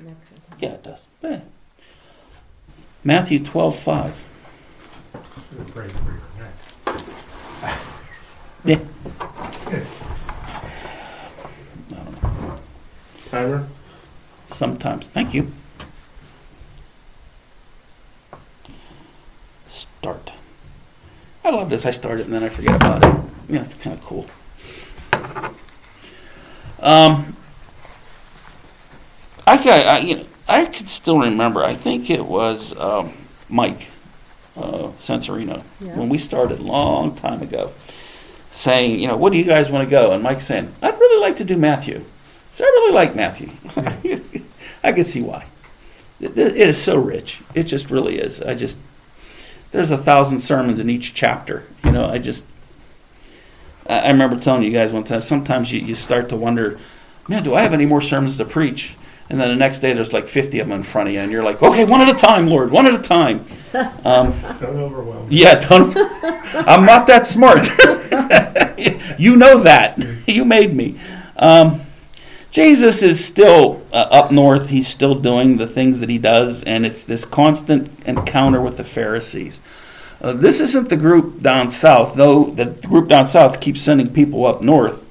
in. Yeah, it does. Yeah. Matthew twelve five. Pray for your neck. Yeah. I don't know. Timer? Sometimes. Thank you. Start. I love this. I start it and then I forget about it. Yeah, it's kind of cool. Um, I, ca- I, you know, I can still remember. I think it was um, Mike uh, Sensorino Yeah. when we started a long time ago, saying, you know, what do you guys want to go? And Mike saying, I'd really like to do Matthew. So I really like Matthew. I can see why. It, it is so rich. It just really is. I just there's a thousand sermons in each chapter. You know, I just I I remember telling you guys one time. Sometimes you, you start to wonder, man, do I have any more sermons to preach? And then the next day there's like 50 of them in front of you, and you're like, okay, one at a time, Lord, one at a time. Um, Don't overwhelm. yeah, don't, I'm not that smart. you know that. You made me. Um, Jesus is still uh, up north. He's still doing the things that he does, and it's this constant encounter with the Pharisees. Uh, this isn't the group down south, though the group down south keeps sending people up north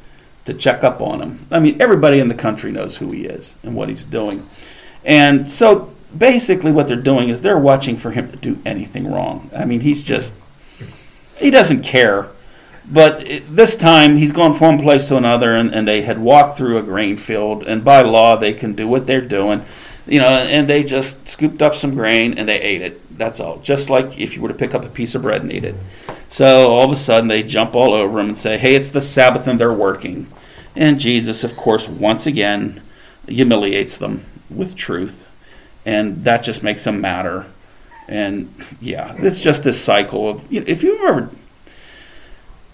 to check up on him. I mean, everybody in the country knows who he is and what he's doing. And so basically, what they're doing is they're watching for him to do anything wrong. I mean, he's just, he doesn't care. But this time, he's gone from one place to another, and, and they had walked through a grain field, and by law, they can do what they're doing. You know, and they just scooped up some grain and they ate it. That's all. Just like if you were to pick up a piece of bread and eat it. So all of a sudden, they jump all over him and say, Hey, it's the Sabbath and they're working. And Jesus, of course, once again humiliates them with truth. And that just makes them madder. And yeah, it's just this cycle of, you know, if you've ever.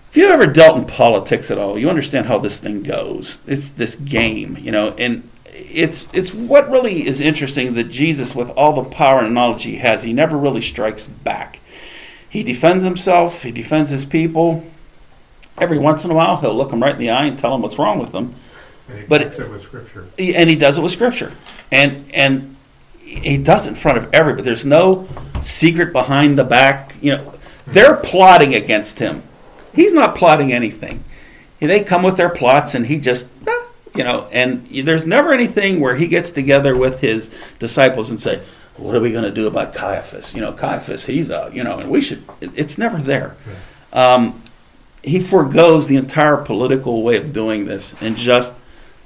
If you've ever dealt in politics at all, you understand how this thing goes. It's this game, you know, and it's it's what really is interesting that Jesus, with all the power and knowledge he has, he never really strikes back. He defends himself. He defends his people. Every once in a while, he'll look them right in the eye and tell them what's wrong with them, And he But it with scripture. and he does it with scripture, and and he does it in front of everybody. There's no secret behind the back. You know, they're plotting against him. He's not plotting anything. They come with their plots, and he just, ah, you know, and there's never anything where he gets together with his disciples and say, "What are we going to do about Caiaphas?" You know, Caiaphas, he's a, you know, and we should. it- It's never there. Um, he foregoes the entire political way of doing this and just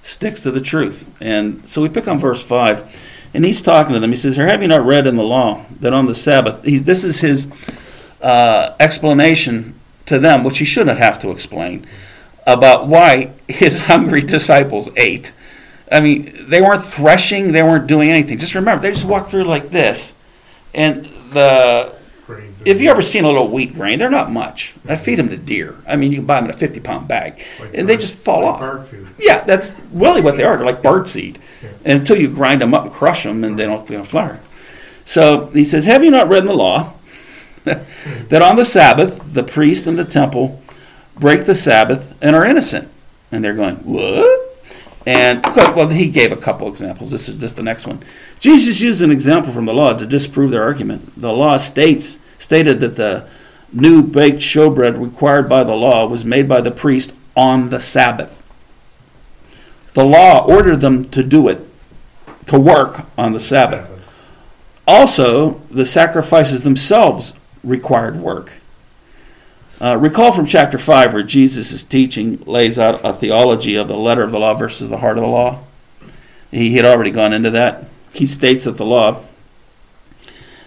sticks to the truth. And so we pick on verse five, and he's talking to them. He says, "Or have you not read in the law that on the Sabbath?" He's this is his uh, explanation to them, which he shouldn't have to explain, about why his hungry disciples ate. I mean, they weren't threshing, they weren't doing anything. Just remember, they just walked through like this, and the Grains if you ever seen a little wheat grain, they're not much. I feed them to deer. I mean, you can buy them in a 50 pound bag, like and they just fall like off. bird. Yeah, that's really what they are. They're like bird seed. Yeah. Until you grind them up and crush them, and they don't, they don't flour. So he says, Have you not read in the law that on the Sabbath, the priest in the temple break the Sabbath and are innocent? And they're going, What? And well, he gave a couple examples. This is just the next one. Jesus used an example from the law to disprove their argument. The law states stated that the new baked showbread required by the law was made by the priest on the Sabbath. The law ordered them to do it, to work on the Sabbath. Also, the sacrifices themselves required work. Uh, recall from chapter 5 where Jesus' teaching lays out a theology of the letter of the law versus the heart of the law. He had already gone into that. He states that the law,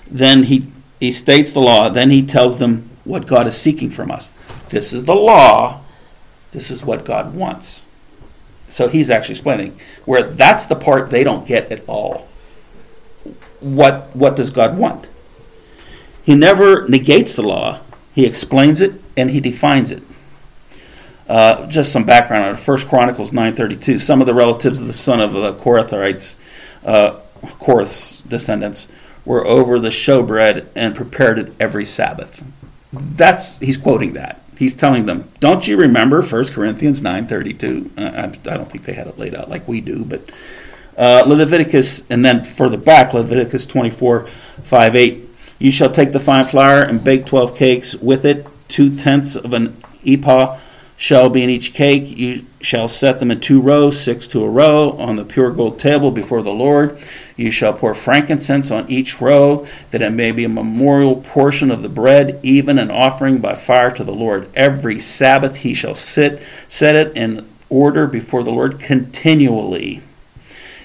then he, he states the law, then he tells them what God is seeking from us. This is the law, this is what God wants. So he's actually explaining where that's the part they don't get at all. What what does God want? He never negates the law. He explains it and he defines it. Uh, just some background on. First Chronicles nine thirty two. Some of the relatives of the son of the Korathites, uh, Korah's descendants, were over the showbread and prepared it every Sabbath. That's he's quoting that. He's telling them, "Don't you remember 1 Corinthians nine thirty two? I, I don't think they had it laid out like we do, but Uh, Leviticus, and then further back, Leviticus 24, 5, 8. You shall take the fine flour and bake 12 cakes with it. Two tenths of an ephah shall be in each cake. You shall set them in two rows, six to a row, on the pure gold table before the Lord. You shall pour frankincense on each row, that it may be a memorial portion of the bread, even an offering by fire to the Lord. Every Sabbath he shall sit, set it in order before the Lord continually.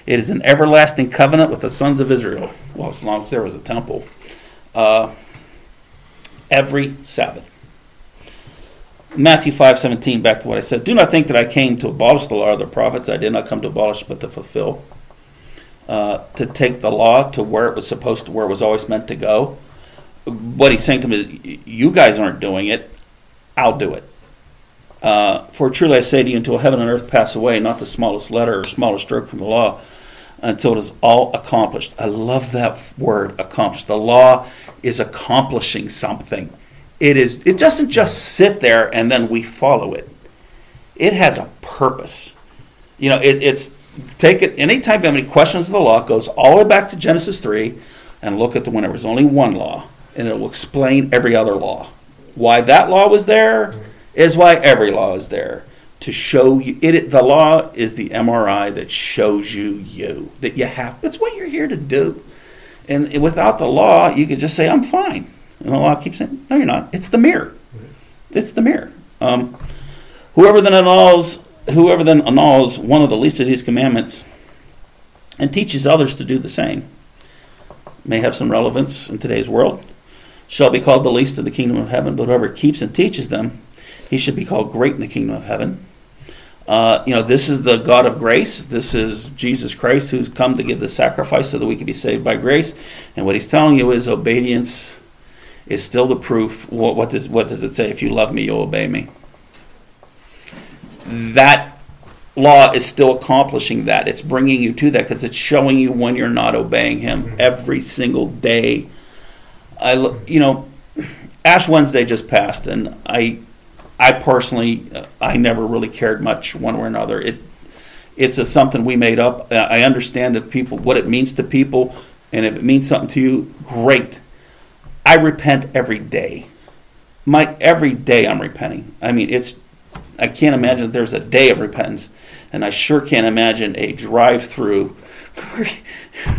It is an everlasting covenant with the sons of Israel. Well, as long as there was a temple. Uh, every Sabbath. Matthew 5:17 back to what I said. Do not think that I came to abolish the law or the prophets. I did not come to abolish but to fulfill. Uh, to take the law to where it was supposed to where it was always meant to go. What he's saying to me you guys aren't doing it. I'll do it. Uh, for truly I say to you, until heaven and earth pass away, not the smallest letter or smallest stroke from the law, until it is all accomplished. I love that word, accomplished. The law is accomplishing something. It is. It doesn't just sit there and then we follow it. It has a purpose. You know, it, it's take it. Anytime you have any questions of the law, goes all the way back to Genesis three, and look at the when there was only one law, and it will explain every other law. Why that law was there is why every law is there to show you. It the law is the MRI that shows you you that you have. That's what you're here to do. And without the law, you could just say, "I'm fine." And the law keeps saying, no, you're not. It's the mirror. It's the mirror. Um, whoever then annuls, whoever then annuls one of the least of these commandments and teaches others to do the same may have some relevance in today's world shall be called the least in the kingdom of heaven but whoever keeps and teaches them he should be called great in the kingdom of heaven uh, you know this is the god of grace this is jesus christ who's come to give the sacrifice so that we can be saved by grace and what he's telling you is obedience is still the proof. What, what, does, what does it say? If you love me, you'll obey me. That law is still accomplishing that. It's bringing you to that because it's showing you when you're not obeying Him every single day. I, you know, Ash Wednesday just passed, and I, I personally, uh, I never really cared much one way or another. It, it's a something we made up. Uh, I understand if people what it means to people, and if it means something to you, great I repent every day. My every day I'm repenting. I mean, it's I can't imagine there's a day of repentance, and I sure can't imagine a drive-through where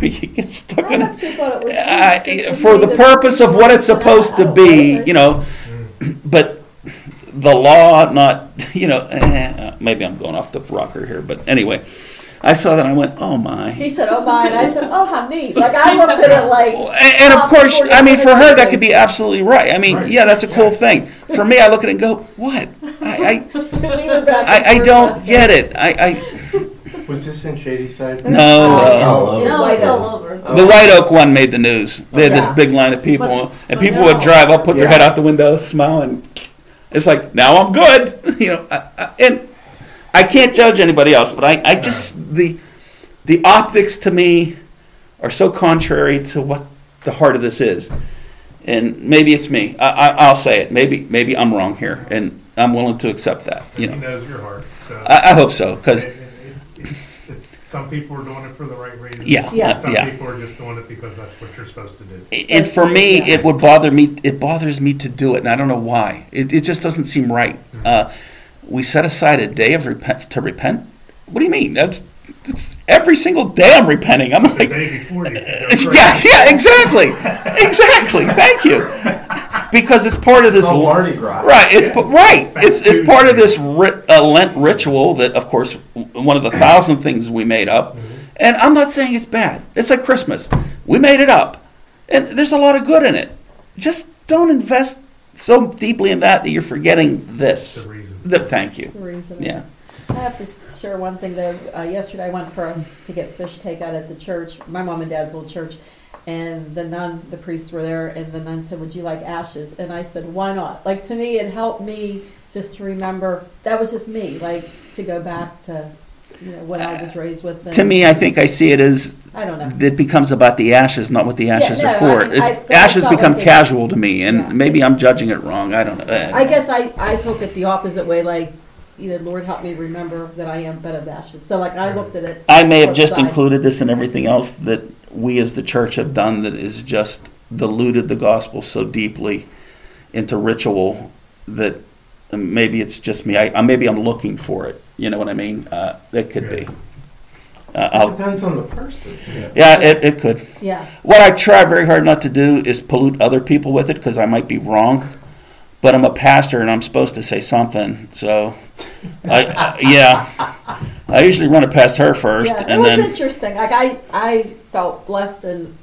you get stuck in it for the purpose of what it's supposed to be, you know. Mm. But the law, not you know, eh, maybe I'm going off the rocker here, but anyway. I saw that and I went, oh my. He said, oh my. And I said, oh, how neat. Like, I looked at it like. And, and of course, I mean, for her, that could be absolutely right. I mean, right. yeah, that's a cool thing. For me, I look at it and go, what? I, I, I, I don't get it. I, I was this in Shadyside? No, uh, no, it's all over. The White Oak one made the news. They had this big line of people, but, and people no. would drive up, put their head out the window, smile, and it's like, now I'm good, you know. I, I, and I can't judge anybody else, but I, I just the the optics to me are so contrary to what the heart of this is. And maybe it's me. I, will say it. Maybe maybe I'm wrong here, and I'm willing to accept that. You know, he knows your heart. So. I, I, hope so because. Some people are doing it for the right reason. Yeah, yeah. Some yeah. people are just doing it because that's what you're supposed to do. And for me, yeah. it would bother me. It bothers me to do it, and I don't know why. It, it just doesn't seem right. Mm-hmm. Uh, we set aside a day of repent to repent. What do you mean? That's it's every single day I'm repenting. I'm like, yeah, yeah, exactly, exactly. Thank you, because it's part of this oh, Mardi Gras. right. It's yeah. right. It's it's part of this ri- uh, Lent ritual that, of course, one of the thousand things we made up. Mm-hmm. And I'm not saying it's bad. It's like Christmas. We made it up, and there's a lot of good in it. Just don't invest so deeply in that that you're forgetting this. The, reason. The, thank you. reason. Yeah. I have to share one thing though. Uh, yesterday I went for us to get fish takeout at the church, my mom and dad's old church, and the nun, the priests were there, and the nun said, "Would you like ashes?" And I said, "Why not?" Like to me, it helped me just to remember that was just me, like to go back to you know when I uh, was raised with. To me, I think I see it as I don't know. it becomes about the ashes, not what the ashes no, are for. I it's, I- I ashes become like it- casual to me, and Yeah. maybe I'm judging it wrong. I don't know. I guess I, I took it the opposite way, like you know, Lord help me remember that I am bed of ashes. So like I looked at it. I may have flip just side. included this and everything else that we as the church have done that is just diluted the gospel so deeply into ritual that maybe it's just me. I, I maybe I'm looking for it. You know what I mean? Uh, it could be. Uh, It depends on the person. yeah, it, it could. Yeah. What I try very hard not to do is pollute other people with it because I might be wrong. But I'm a pastor and I'm supposed to say something. So, I, I yeah, I usually run it past her first, Yeah, it was then interesting. Like I, I felt blessed and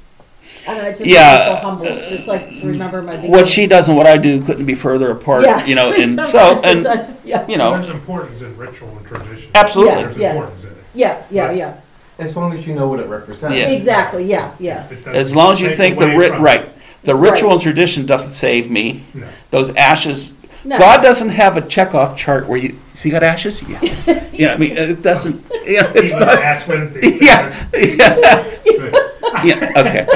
I don't know, just Yeah, feel humble, just like to remember my. what she does and what I do couldn't be further apart. Yeah. You know, and so and does, yeah, you know, There's importance in ritual and tradition. Absolutely. There's Yeah. importance in it. yeah, yeah, yeah. As long as you know what it represents. Yeah. Exactly. Yeah, yeah. As long as you think the away rit right, the Right. ritual and tradition doesn't save me. No. Those ashes. No. God doesn't have a checkoff chart where you see got ashes. Yeah, yeah. I mean, it doesn't. You know, it's Even not. Ash Wednesday. Yeah, yeah, yeah. Okay.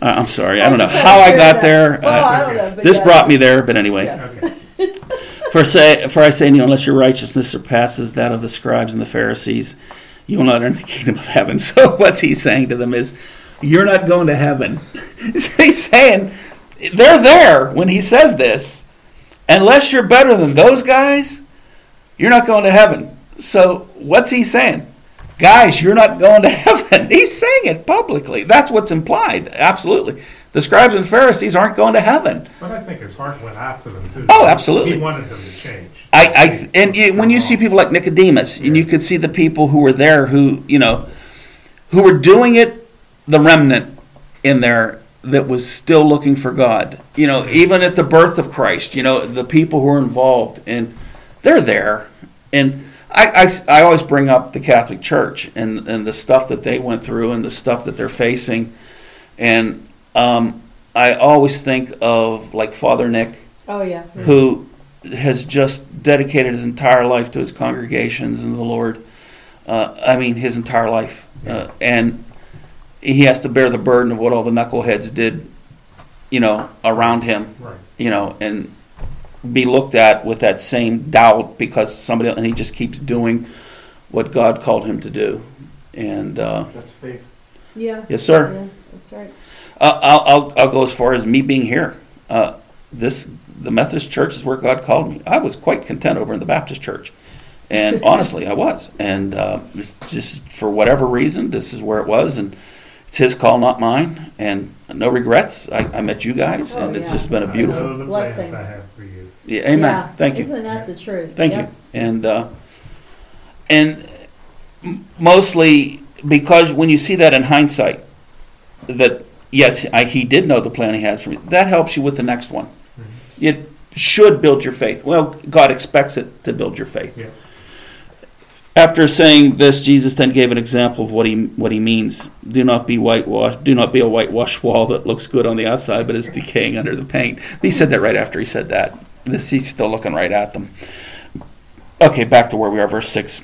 Uh, I'm sorry. I don't know how I got there. Well, Uh, I don't know. But this yeah. brought me there, but anyway. Yeah. Okay. For say, for I say to you, unless your righteousness surpasses that of the scribes and the Pharisees, you will not enter the kingdom of heaven. So what's he saying to them is, you're not going to heaven. He's saying they're there when he says this. Unless you're better than those guys, you're not going to heaven. So what's he saying? Guys, you're not going to heaven. He's saying it publicly. That's what's implied. Absolutely. The scribes and Pharisees aren't going to heaven. But I think his heart went out to them too. Oh, absolutely. He wanted them to change. I, I and you, when you see people like Nicodemus, and you could see the people who were there who you know, who were doing it, the remnant in there that was still looking for God. You know, even at the birth of Christ, you know, the people who were involved, and they're there. And I, I, I always bring up the Catholic Church and and the stuff that they went through and the stuff that they're facing, and um, I always think of like Father Nick Oh yeah. who has just dedicated his entire life to his congregations and the Lord. Uh, I mean, his entire life, uh, and he has to bear the burden of what all the knuckleheads did, you know, around him, Right. you know, and be looked at with that same doubt because somebody, and he just keeps doing what God called him to do. And uh, That's faith. Yeah. yes, sir. Yeah, that's right. Uh, I'll, I'll, I'll go as far as me being here. Uh, this the Methodist Church is where God called me. I was quite content over in the Baptist Church, and honestly, I was. And uh, it's just for whatever reason, this is where it was, and it's His call, not mine. And no regrets. I, I met you guys, Oh, and it's yeah. just been a I beautiful. know the Blessing. I have for you. Yeah, amen. Yeah. Thank you. Isn't that the truth? Thank Yep. you. And uh, and m- mostly because when you see that in hindsight, that yes, I, he did know the plan he has for me. That helps you with the next one. Mhm. It should build your faith. Well, God expects it to build your faith. Yeah. After saying this, Jesus then gave an example of what he what he means. Do not be whitewashed. Do not be a whitewashed wall that looks good on the outside but is decaying under the paint. He said that right after he said that. This he's still looking right at them. Okay, back to where we are, verse six.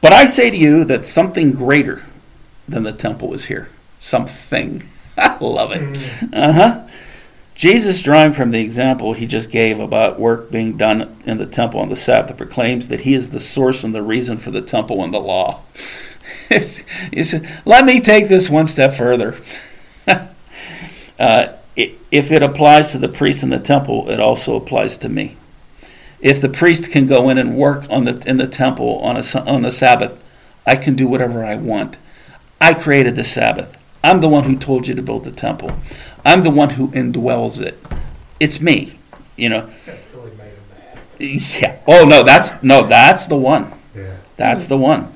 But I say to you that something greater than the temple is here. Something. I love it. Mm. Uh huh. Jesus, drawing from the example he just gave about work being done in the temple on the Sabbath, proclaims that he is the source and the reason for the temple and the law. He said, Let me take this one step further. uh, if it applies to the priest in the temple, it also applies to me. If the priest can go in and work on the in the temple on a on the Sabbath, I can do whatever I want. I created the Sabbath. I'm the one who told you to build the temple. I'm the one who indwells it. It's me. You know. That really made him mad. Yeah. Oh no, that's no, that's the one. Yeah. That's the one.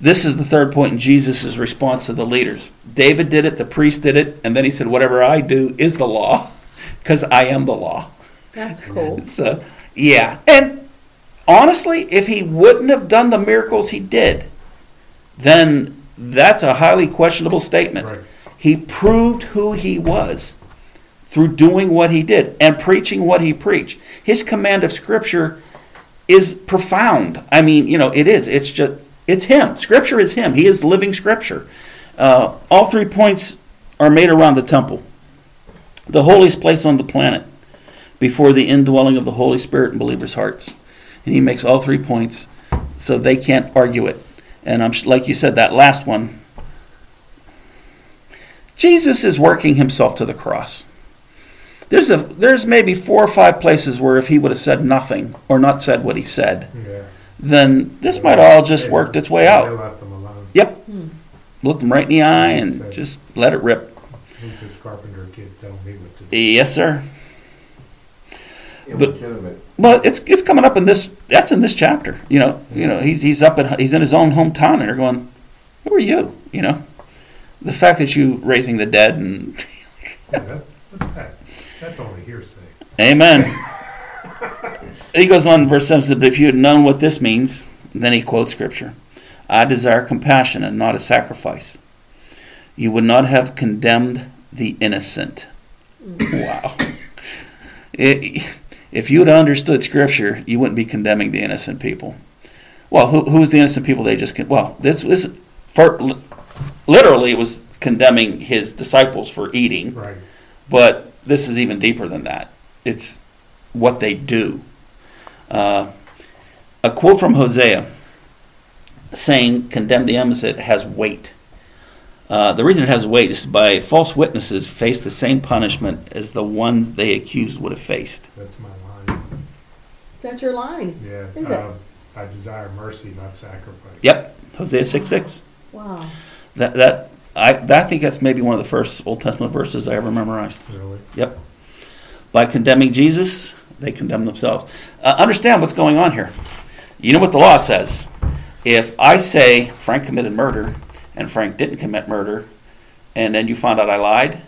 This is the third point in Jesus' response to the leaders. David did it, the priest did it, and then he said, Whatever I do is the law, because I am the law. That's cool. So, yeah. And honestly, if he wouldn't have done the miracles he did, then that's a highly questionable statement. Right. He proved who he was through doing what he did and preaching what he preached. His command of Scripture is profound. I mean, you know, it is. It's just, it's him. Scripture is him. He is living Scripture. Uh, all three points are made around the temple, the holiest place on the planet, before the indwelling of the Holy Spirit in believers' hearts. and he makes all three points, so they can't argue it. And I'm like you said, that last one. Jesus is working himself to the cross. There's a there's maybe four or five places where if he would have said nothing or not said what he said, Yeah. then this might all just worked its way out. left. Yep, Hmm. looked him right in the eye and just let it rip. Who's this carpenter kid telling me what to do? Yes, sir. But- Illegitimate. Well, it's it's coming up in this. That's in this chapter. You know, you know, he's he's up at he's in his own hometown, and they're going, "Who are you?" You know, the fact that you raising the dead and Yeah, that, what's that? That's only hearsay. Amen. he goes on in verse 7 says, But if you had known what this means, then he quotes scripture I desire compassion and not a sacrifice. You would not have condemned the innocent. Mm. Wow. It- if you had understood scripture, you wouldn't be condemning the innocent people. Well, who, who's the innocent people they just, con- well, this was, for, literally, it was condemning his disciples for eating. Right. But this is even deeper than that. It's what they do. Uh, a quote from Hosea saying, condemn the innocent has weight. Uh, the reason it has weight is by false witnesses face the same punishment as the ones they accused would have faced. That's my line. Is that your line? Yeah. Is it? um, I desire mercy, not sacrifice. Yep, Hosea 6 6. Wow. That, that, I, that, I think that's maybe one of the first Old Testament verses I ever memorized. Really? Yep. By condemning Jesus, they condemn themselves. Uh, understand what's going on here. You know what the law says. If I say Frank committed murder and Frank didn't commit murder, and then you find out I lied,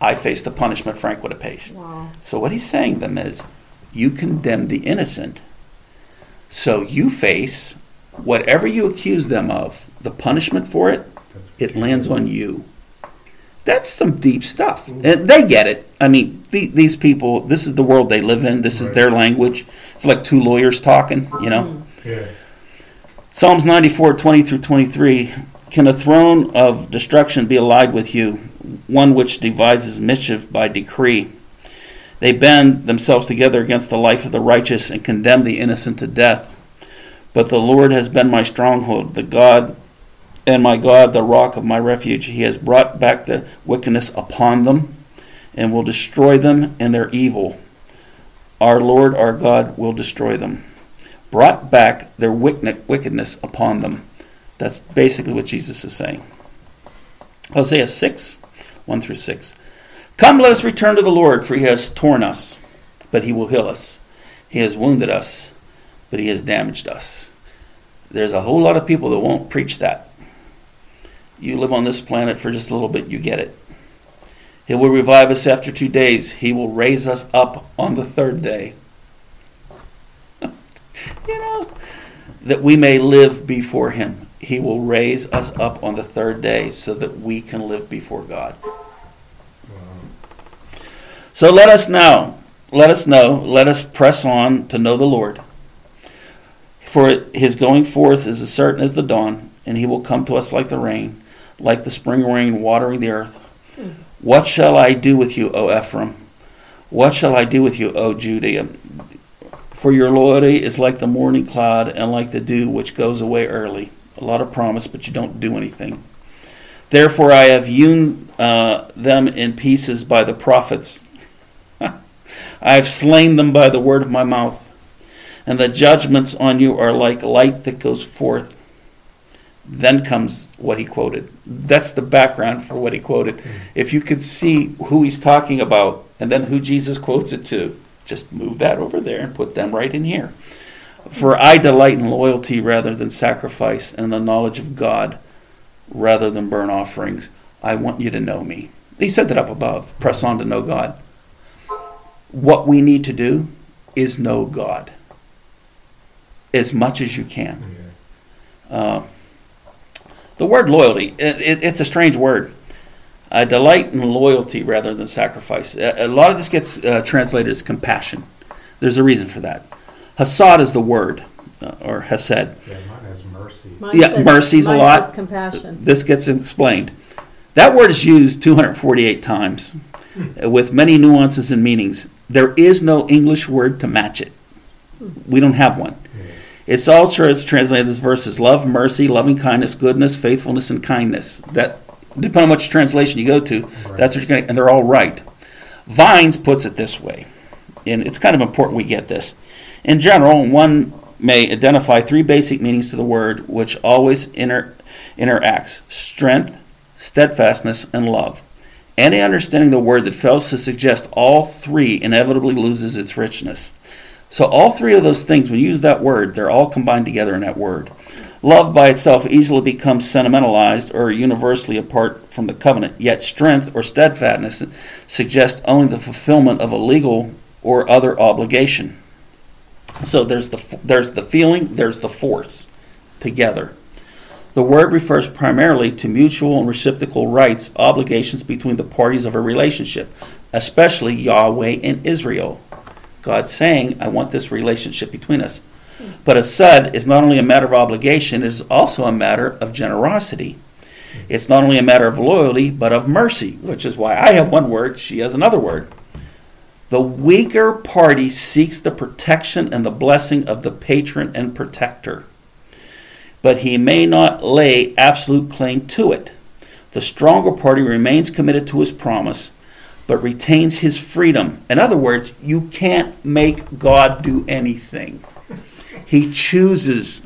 I face the punishment Frank would have faced. Wow. So what he's saying to them is, you condemn the innocent, so you face whatever you accuse them of, the punishment for it, it lands on you. That's some deep stuff. Mm-hmm. And they get it. I mean, the, these people, this is the world they live in, this is Right. their language. It's like two lawyers talking, you know? Mm-hmm. Yeah. Psalms 94, 20 through 23. Can a throne of destruction be allied with you, one which devises mischief by decree? They band themselves together against the life of the righteous and condemn the innocent to death. But the Lord has been my stronghold, the God and my God, the rock of my refuge. He has brought back the wickedness upon them and will destroy them and their evil. Our Lord, our God, will destroy them brought back their wickedness upon them. That's basically what Jesus is saying. Hosea 6, 1 through 6. Come, let us return to the Lord, for he has torn us, but he will heal us. He has wounded us, but he has damaged us. There's a whole lot of people that won't preach that. You live on this planet for just a little bit, you get it. He will revive us after two days. He will raise us up on the third day you know, that we may live before him. He will raise us up on the third day so that we can live before God. So let us now, let us know, let us press on to know the Lord. For his going forth is as certain as the dawn, and he will come to us like the rain, like the spring rain watering the earth. What shall I do with you, O Ephraim? What shall I do with you, O Judea? For your loyalty is like the morning cloud and like the dew which goes away early. A lot of promise, but you don't do anything. Therefore, I have hewn uh, them in pieces by the prophets. I have slain them by the word of my mouth. And the judgments on you are like light that goes forth. Then comes what he quoted. That's the background for what he quoted. If you could see who he's talking about and then who Jesus quotes it to, just move that over there and put them right in here. For I delight in loyalty rather than sacrifice, and the knowledge of God rather than burnt offerings. I want you to know me. He said that up above. Press on to know God. What we need to do is know God as much as you can. Yeah. Uh, the word loyalty, it, it, it's a strange word. I delight in loyalty rather than sacrifice. A, a lot of this gets uh, translated as compassion. There's a reason for that. Hasad is the word, uh, or hesed. Yeah, mine has mercy. Mine Yeah, says- mercy's a lot. says compassion. This gets explained. That word is used 248 times uh, with many nuances and meanings. There is no English word to match it. We don't have one. Yeah. It's all translated this verse as love, mercy, loving kindness, goodness, faithfulness, and kindness. That depending on which translation you go to, that's what you're going to, and they're all right. Vine's puts it this way, and it's kind of important we get this. In general, one may identify three basic meanings to the word, which always inter, interacts: strength, steadfastness, and love. Any understanding of the word that fails to suggest all three inevitably loses its richness. So, all three of those things, when you use that word, they're all combined together in that word. Love by itself easily becomes sentimentalized or universally apart from the covenant, yet strength or steadfastness suggests only the fulfillment of a legal or other obligation. So there's the there's the feeling, there's the force together. The word refers primarily to mutual and reciprocal rights, obligations between the parties of a relationship, especially Yahweh and Israel. God's saying, I want this relationship between us. But hesed is not only a matter of obligation, it is also a matter of generosity. It's not only a matter of loyalty, but of mercy, which is why I have one word, she has another word. The weaker party seeks the protection and the blessing of the patron and protector, but he may not lay absolute claim to it. The stronger party remains committed to his promise, but retains his freedom. In other words, you can't make God do anything. He chooses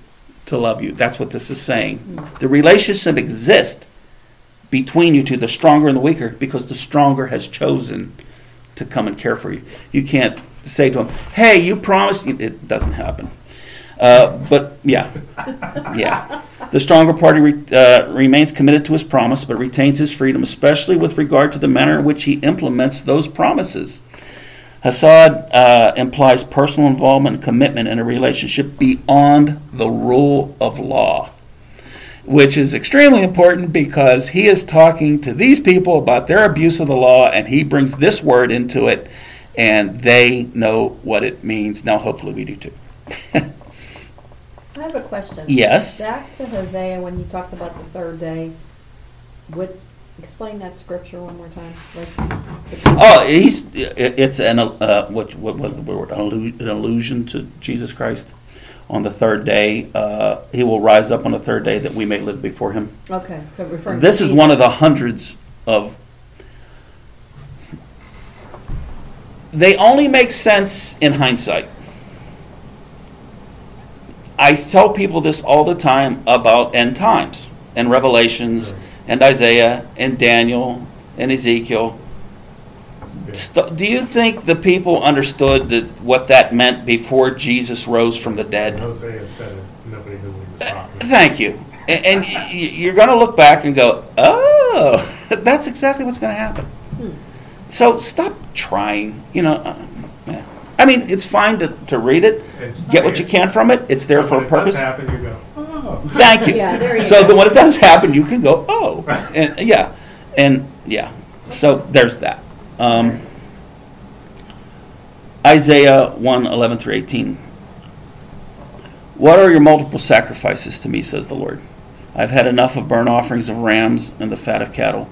to love you. That's what this is saying. The relationship exists between you two, the stronger and the weaker, because the stronger has chosen to come and care for you. You can't say to him, "Hey, you promised." It doesn't happen. Uh, but yeah, yeah. The stronger party re- uh, remains committed to his promise, but retains his freedom, especially with regard to the manner in which he implements those promises. Hesed uh, implies personal involvement and commitment in a relationship beyond the rule of law, which is extremely important because he is talking to these people about their abuse of the law, and he brings this word into it, and they know what it means. Now, hopefully, we do too. I have a question. Yes. Back to Hosea when you talked about the third day. What? Explain that scripture one more time. Like, Oh, he's it's an uh, what what was the word an allusion to Jesus Christ. On the third day, uh, he will rise up on the third day that we may live before him. okay, so referring. This is one of the hundreds of. They only make sense in hindsight. I tell people this all the time about end times and Revelations and Isaiah and Daniel and Ezekiel. St- Do you think the people understood that what that meant before Jesus rose from the And dead? Hosea said it, nobody knew what he was talking about. Thank you. And, and you're going to look back and go, oh, that's exactly what's going to happen. So stop trying. You know, uh, yeah. I mean, it's fine to, to read it, And get what you can from it. It's there So for when a it does purpose. happen, you go, oh. Thank you. Yeah, there you so go. that when it does happen, you can go, oh, Right. and yeah, and yeah. So there's that. Um, Isaiah 1 11 through 18. What are your multiple sacrifices to me, says the Lord? I've had enough of burnt offerings of rams and the fat of cattle.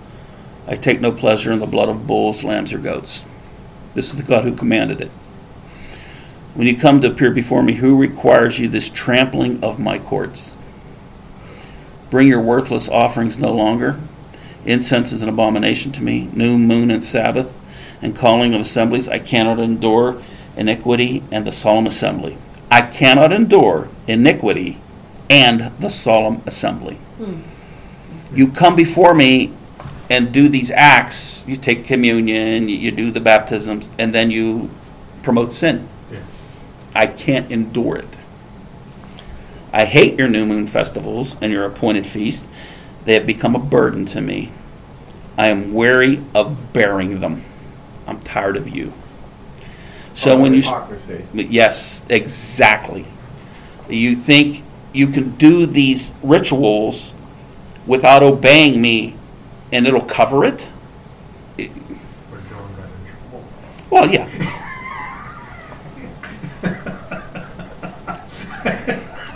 I take no pleasure in the blood of bulls, lambs, or goats. This is the God who commanded it. When you come to appear before me, who requires you this trampling of my courts? Bring your worthless offerings no longer. Incense is an abomination to me. New moon and Sabbath and calling of assemblies. I cannot endure iniquity and the solemn assembly. I cannot endure iniquity and the solemn assembly. Hmm. You come before me and do these acts. You take communion, you do the baptisms, and then you promote sin. I can't endure it. I hate your new moon festivals and your appointed feast. They have become a burden to me. I am weary of bearing them. I'm tired of you. So when you yes, exactly. You think you can do these rituals without obeying me and it'll cover it? Where John got in trouble. Well, yeah.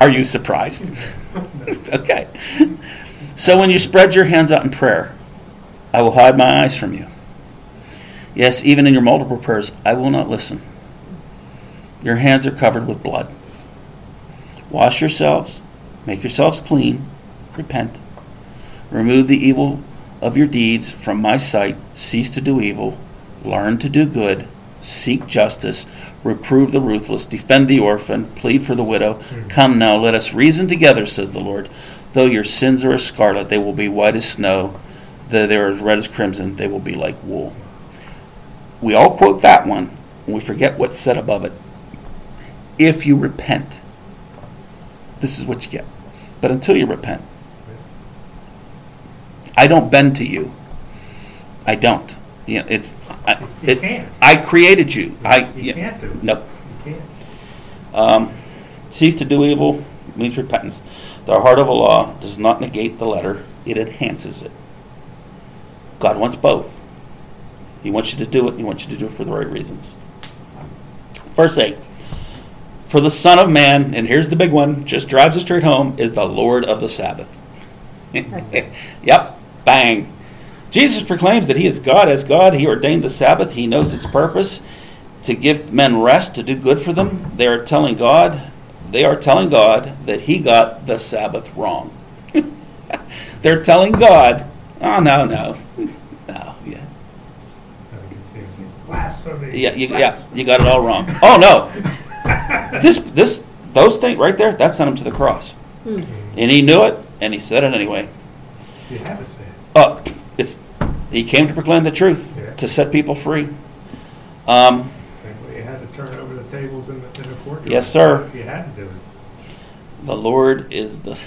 Are you surprised? okay. So when you spread your hands out in prayer, I will hide my eyes from you. Yes, even in your multiple prayers, I will not listen. Your hands are covered with blood. Wash yourselves, make yourselves clean, repent. Remove the evil of your deeds from my sight, cease to do evil, learn to do good, seek justice, reprove the ruthless, defend the orphan, plead for the widow. Mm-hmm. Come now, let us reason together, says the Lord. Though your sins are as scarlet, they will be white as snow. Though they are as red as crimson, they will be like wool. We all quote that one, and we forget what's said above it. If you repent, this is what you get. But until you repent, I don't bend to you. I don't. You know, it's I, You it, can't. I created you. I You yeah, can't do it. nope. You can't. Um, cease to do evil means repentance. The heart of a law does not negate the letter; it enhances it. God wants both. He wants you to do it. He wants you to do it for the right reasons. Verse eight. For the Son of Man, and here's the big one, just drives us straight home, is the Lord of the Sabbath. That's it. yep, bang. Jesus proclaims that he is God as God. He ordained the Sabbath. He knows its purpose to give men rest, to do good for them. They are telling God, they are telling God that he got the Sabbath wrong. They're telling God, oh no, no. No, yeah. I think it seems like blasphemy. Yeah, you, yeah, you got it all wrong. Oh no. This this those things right there, that sent him to the cross. And he knew it, and he said it anyway. You had to say it. Uh, it's he came to proclaim the truth, Yeah. to set people free. Um, you had to turn over the tables in the, in the courtyard. Yes, sir. You had to do it. the Lord is the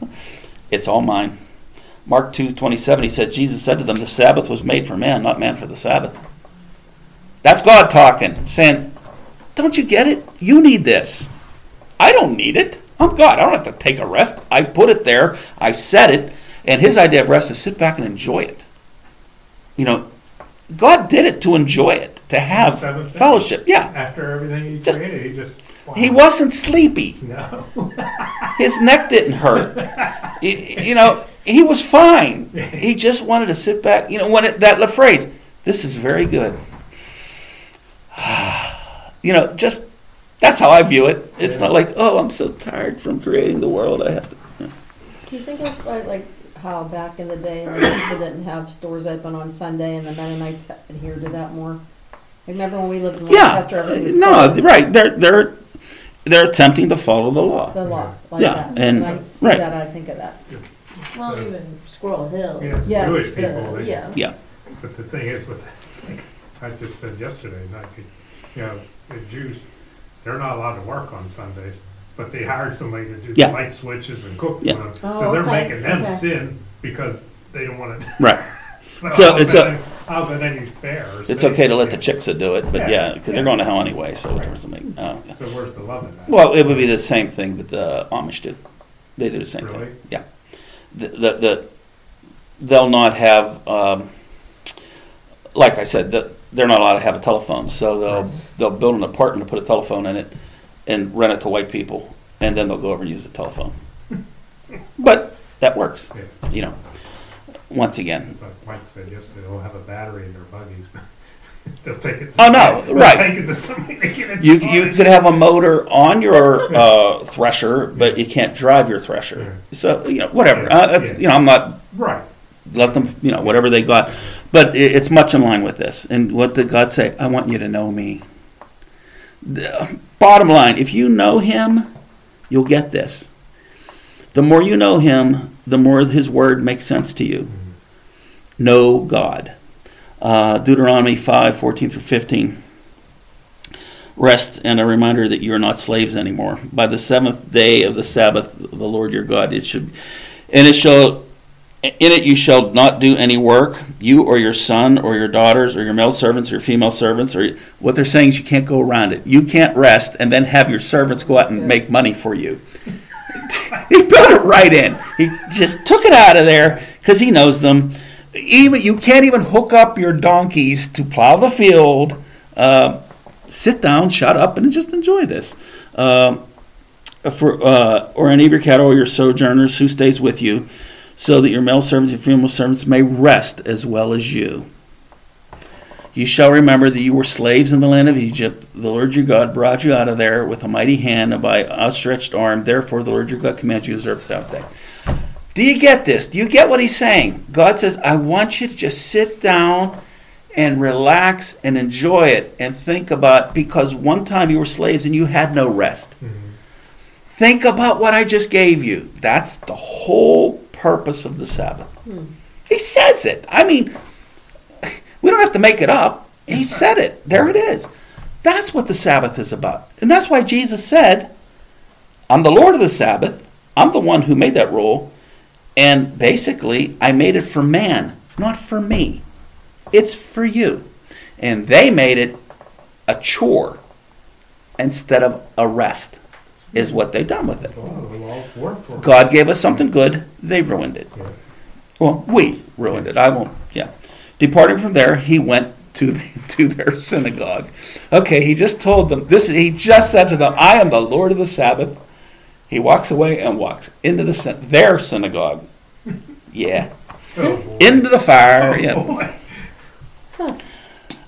it's all mine. Mark two twenty seven. He said, Jesus said to them, The Sabbath was made for man, not man for the Sabbath. That's God talking, saying, Don't you get it? You need this. I don't need it. I'm God. I don't have to take a rest. I put it there, I set it, and his idea of rest is sit back and enjoy it. You know, God did it to enjoy it, to have Seventh day. fellowship. Yeah. After everything he Just- created, he just. wow. He wasn't sleepy. No. His neck didn't hurt. Y- you know, he was fine. He just wanted to sit back. You know, when it, that the phrase, "This is very good." you know, just that's how I view it. It's Yeah. not like, "Oh, I'm so tired from creating the world. I have to." Do you think that's why, like, how back in the day, like, people didn't have stores open on Sunday and the Mennonites adhered to that more? Remember when we lived in Yeah, Lancaster, everything was no, closed? right. They're they're they're attempting to follow the law. The law, like Yeah, that. and- When I see right. that, I think of that. Well, uh, even Squirrel Hill. Yes, Yeah, Jewish the- people. they- yeah. Yeah, But the thing is with, like, I just said yesterday, not, you know, the Jews, they're not allowed to work on Sundays, but they hired somebody to do the Yeah. light switches and cook for Yeah. them. Oh, So they're okay, making them okay. sin because they don't want to. right. So So how's it's that a- any- How's that any fair? or It's safe? okay to let the chicks do it, but Yeah. yeah, because Yeah. they're going to hell anyway. So it Right. doesn't make. Oh, yeah. So where's the love in that? Well, it would be the same thing that the Amish do. They do the same Really? thing. Yeah. The, the, the, they'll not have, um, like I said, the, they're not allowed to have a telephone. So they'll, they'll build an apartment to put a telephone in it and rent it to white people. And then they'll go over and use the telephone. But that works, Yeah. you know. Once again, It's like Mike said yesterday, they'll have a battery in their buggies. but They'll take it. Oh, no, right. Take it to somebody to get it you, you could have a motor on your uh, thresher, but you can't drive your thresher. So, you know, whatever. Uh, that's- you know, I'm not Right. let them, you know, whatever they got. But it's much in line with this. And what did God say? I want you to know me. The bottom line, if you know Him, you'll get this. The more you know Him, the more His Word makes sense to you. Know God. Uh, Deuteronomy 5 14 through 15. Rest and a reminder that you are not slaves anymore. By the seventh day of the Sabbath, the Lord your God, it should, and it shall in it you shall not do any work, you or your son or your daughters or your male servants or your female servants. Or what they're saying is you can't go around it. You can't rest and then have your servants go out and make money for you. he put it right in. He just took it out of there because he knows them. Even you can't even hook up your donkeys to plow the field. Uh, sit down, shut up, and just enjoy this. Um, for uh, or any of your cattle or your sojourners who stays with you, so that your male servants and female servants may rest as well as you. You shall remember that you were slaves in the land of Egypt. The Lord your God brought you out of there with a mighty hand and by outstretched arm. Therefore, the Lord your God commands you to observe the Sabbath day. Do you get this? Do you get what he's saying? God says, I want you to just sit down and relax and enjoy it and think about because one time you were slaves and you had no rest. Mhm. Think about what I just gave you. That's the whole purpose of the Sabbath. Hmm. He says it. I mean, we don't have to make it up. He said it. There it is. That's what the Sabbath is about. And that's why Jesus said, I'm the Lord of the Sabbath. I'm the one who made that rule. And basically, I made it for man, not for me. It's for you. And they made it a chore instead of a rest, is what they've done with it. Well, the laws were for. God gave us something good, they ruined it. Well, we ruined it. I won't. Yeah. Departing from there, he went to to their synagogue. Okay, he just told them this. He just said to them, "I am the Lord of the Sabbath." He walks away and walks into the their synagogue. Yeah, Oh, into the fire. Oh, Yeah.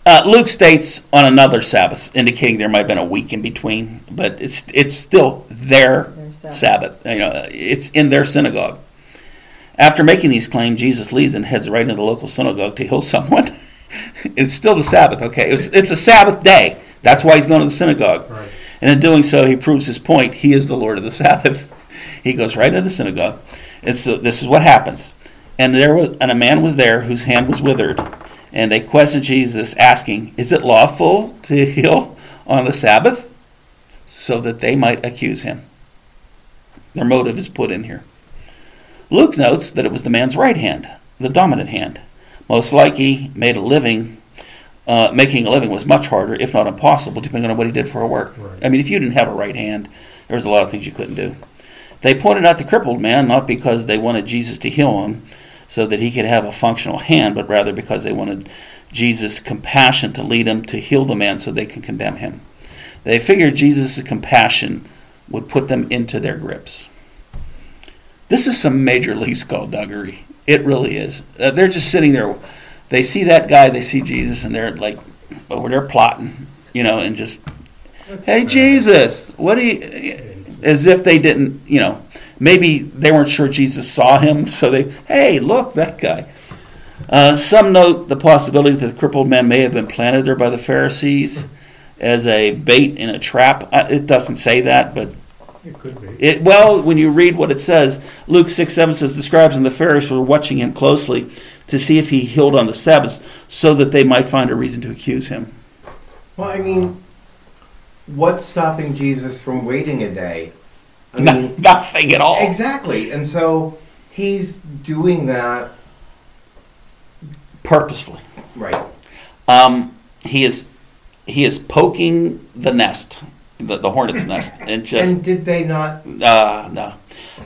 Boy. Uh, Luke states on another Sabbath, indicating there might have been a week in between, but it's it's still their Their Sabbath. Sabbath. You know, it's in their synagogue. After making these claims, Jesus leaves and heads right into the local synagogue to heal someone. it's still the Sabbath, okay? It's, it's a Sabbath day. That's why he's going to the synagogue. Right. And in doing so, he proves his point. He is the Lord of the Sabbath. He goes right into the synagogue. And so this is what happens. And there was and a man was there whose hand was withered. And they questioned Jesus, asking, Is it lawful to heal on the Sabbath? So that they might accuse him. Their motive is put in here. Luke notes that it was the man's right hand, the dominant hand. Most likely made a living, uh, making a living was much harder, if not impossible, depending on what he did for a work. Right. I mean, if you didn't have a right hand, there was a lot of things you couldn't do. They pointed out the crippled man not because they wanted Jesus to heal him so that he could have a functional hand, but rather because they wanted Jesus' compassion to lead him to heal the man so they could condemn him. They figured Jesus' compassion would put them into their grips. This is some major league skullduggery. It really is. Uh, they're just sitting there. They see that guy, they see Jesus, and they're like over there plotting, you know, and just, hey, Jesus, what do you. As if they didn't, you know, maybe they weren't sure Jesus saw him, so they, hey, look, that guy. Uh, some note the possibility that the crippled man may have been planted there by the Pharisees as a bait in a trap. Uh, it doesn't say that, but It could be. it, well, when you read what it says, Luke 6 7 says, The scribes and the Pharisees were watching him closely to see if he healed on the Sabbath so that they might find a reason to accuse him. Well, I mean, what's stopping Jesus from waiting a day? I No- Nothing at all. exactly. And so he's doing that Purposefully. right. Um, he is he is poking the nest, the, the hornet's nest, and just and did they not? Uh, no.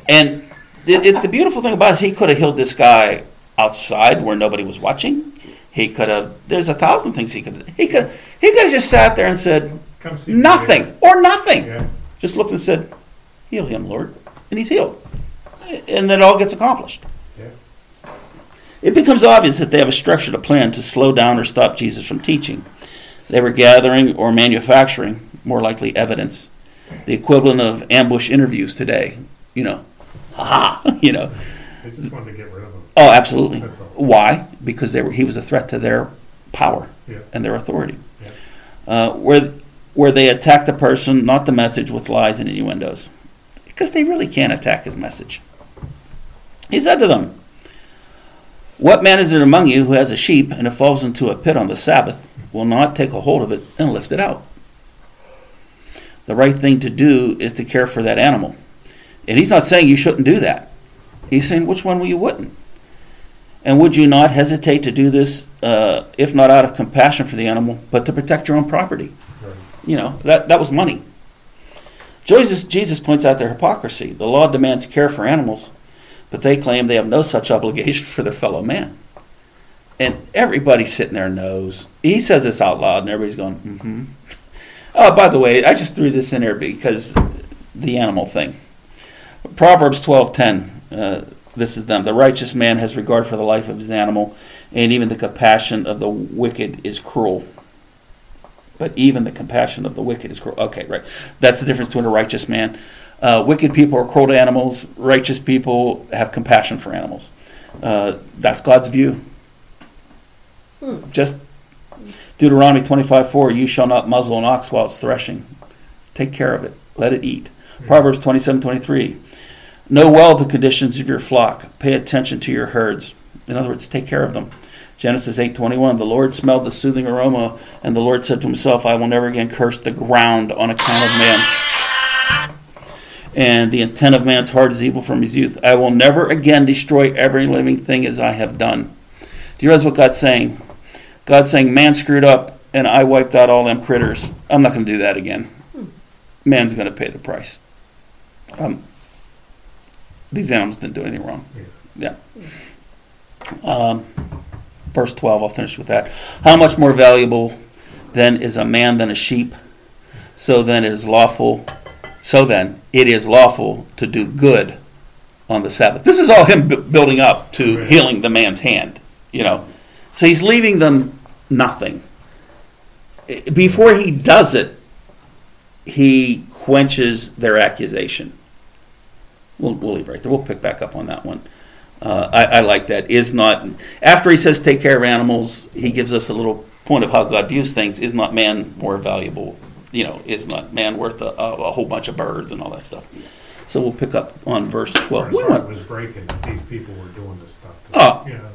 And it, it, the beautiful thing about it is he could have healed this guy outside where nobody was watching. He could have. There's a thousand things he could. Have. He could. He could have just sat there and said Come see nothing or nothing. Yeah. Just looked and said, "Heal him, Lord," and he's healed, and it all gets accomplished. Yeah. It becomes obvious that they have a structured a plan to slow down or stop Jesus from teaching. They were gathering or manufacturing, more likely evidence, the equivalent of ambush interviews today. You know, ha ha. You know, They just wanted to get rid of him. oh, absolutely. Why? Because they were. He was a threat to their power Yeah. and their authority. Yeah. Uh, where where they attack the person, not the message, with lies and innuendos, because they really can't attack his message. He said to them, "What man is it among you who has a sheep and it falls into a pit on the Sabbath, will not take a hold of it and lift it out?" The right thing to do is to care for that animal, and he's not saying you shouldn't do that. He's saying which one will you wouldn't. And would you not hesitate to do this, uh, if not out of compassion for the animal, but to protect your own property? Right. You know, that, that was money. Jesus, Jesus points out their hypocrisy. The law demands care for animals, but they claim they have no such obligation for their fellow man. And everybody sitting there knows. He says this out loud, and everybody's going, mm hmm. Oh, by the way, I just threw this in there because the animal thing. Proverbs twelve ten. Uh, This is them. The righteous man has regard for the life of his animal, and even the compassion of the wicked is cruel. But even the compassion of the wicked is cruel. Okay, right. That's the difference between a righteous man. Uh, wicked people are cruel to animals. Righteous people have compassion for animals. Uh, that's God's view. Hmm. Just Deuteronomy 25 4 You shall not muzzle an ox while it's threshing. Take care of it, let it eat. Proverbs 27 23 Know well the conditions of your flock, pay attention to your herds. In other words, take care of them. Genesis 8:21 The Lord smelled the soothing aroma, and the Lord said to himself, I will never again curse the ground on account of man. And the intent of man's heart is evil from his youth. I will never again destroy every living thing as I have done. Do you realize what God's saying? God's saying, man screwed up, and I wiped out all them critters. I'm not going to do that again. Man's going to pay the price. Um, these animals didn't do anything wrong. Yeah. Um, verse 12, I'll finish with that. How much more valuable then is a man than a sheep? So then it is lawful. So then it is lawful to do good on the Sabbath. This is all him bu- building up to Right. healing the man's hand. You know, so he's leaving them nothing. Before he does it, he quenches their accusation. We'll, we'll leave right there. We'll pick back up on that one. Uh, I, I like that. Is not after he says take care of animals, he gives us a little point of how God views things. Is not man more valuable? You know, is not man worth a, a, a whole bunch of birds and all that stuff? So we'll pick up on verse twelve. We went, was breaking that these people were doing this stuff. to Oh. You know,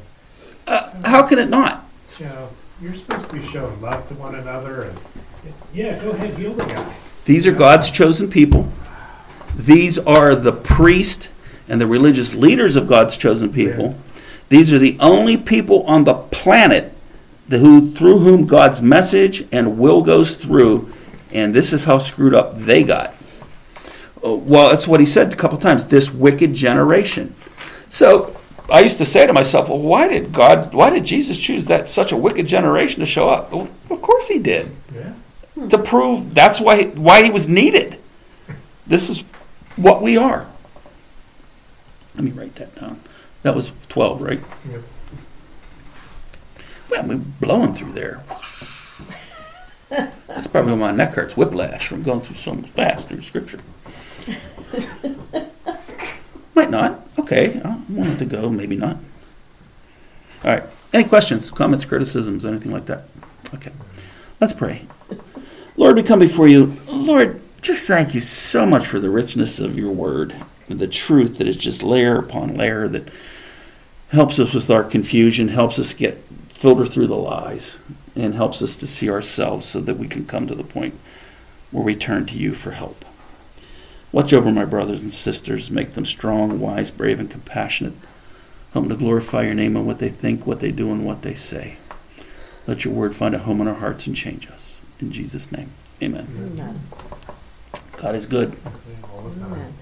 uh, how can it not? you know, you're supposed to be showing love to one another and, yeah, go ahead, heal the guy. These are God's chosen people. These are the priest and the religious leaders of God's chosen people. These are the only people on the planet who, through whom God's message and will goes through, and this is how screwed up they got. Uh, Well, that's what he said a couple times. This wicked generation. So I used to say to myself, "Well, why did God? Why did Jesus choose that such a wicked generation to show up?" Well, of course he did Yeah. to prove that's why why he was needed. This is what we are. Let me write that down. That was twelve, right? Yep. Well, we're blowing through there. That's probably why my neck hurts. Whiplash from going through so fast through Scripture. Might not. Okay, I wanted to go. Maybe not. All right. Any questions, comments, criticisms, anything like that? Okay. Let's pray. Lord, we come before you. Lord, just thank you so much for the richness of your word the truth that is just layer upon layer that helps us with our confusion, helps us get filter through the lies, and helps us to see ourselves so that we can come to the point where we turn to you for help. Watch over my brothers and sisters, make them strong, wise, brave, and compassionate. Help them to glorify your name in what they think, what they do, and what they say. Let your word find a home in our hearts and change us. In Jesus' name, amen. Amen. God is good. All the time. Amen.